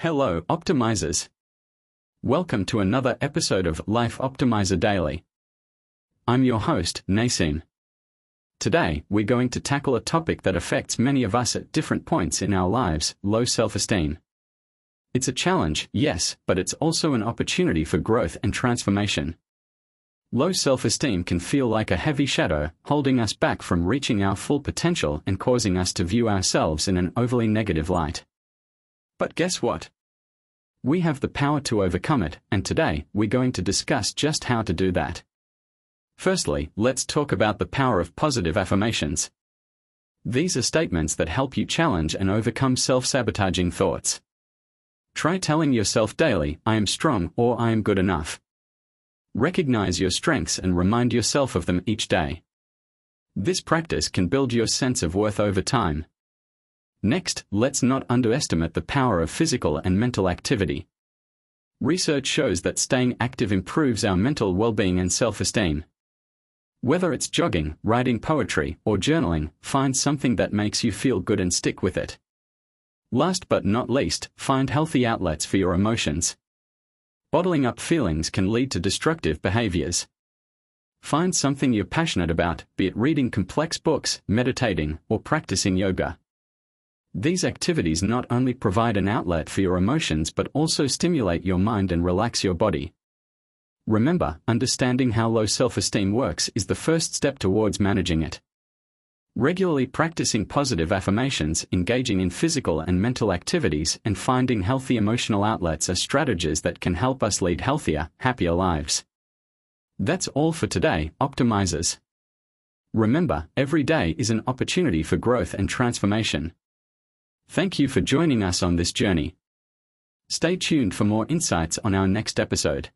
Hello, optimizers. Welcome to another episode of Life Optimizer Daily. I'm your host, Nasim. Today, we're going to tackle a topic that affects many of us at different points in our lives low self esteem. It's a challenge, yes, but it's also an opportunity for growth and transformation. Low self esteem can feel like a heavy shadow, holding us back from reaching our full potential and causing us to view ourselves in an overly negative light. But guess what? We have the power to overcome it, and today we're going to discuss just how to do that. Firstly, let's talk about the power of positive affirmations. These are statements that help you challenge and overcome self sabotaging thoughts. Try telling yourself daily, I am strong or I am good enough. Recognize your strengths and remind yourself of them each day. This practice can build your sense of worth over time. Next, let's not underestimate the power of physical and mental activity. Research shows that staying active improves our mental well being and self esteem. Whether it's jogging, writing poetry, or journaling, find something that makes you feel good and stick with it. Last but not least, find healthy outlets for your emotions. Bottling up feelings can lead to destructive behaviors. Find something you're passionate about, be it reading complex books, meditating, or practicing yoga. These activities not only provide an outlet for your emotions but also stimulate your mind and relax your body. Remember, understanding how low self esteem works is the first step towards managing it. Regularly practicing positive affirmations, engaging in physical and mental activities, and finding healthy emotional outlets are strategies that can help us lead healthier, happier lives. That's all for today, optimizers. Remember, every day is an opportunity for growth and transformation. Thank you for joining us on this journey. Stay tuned for more insights on our next episode.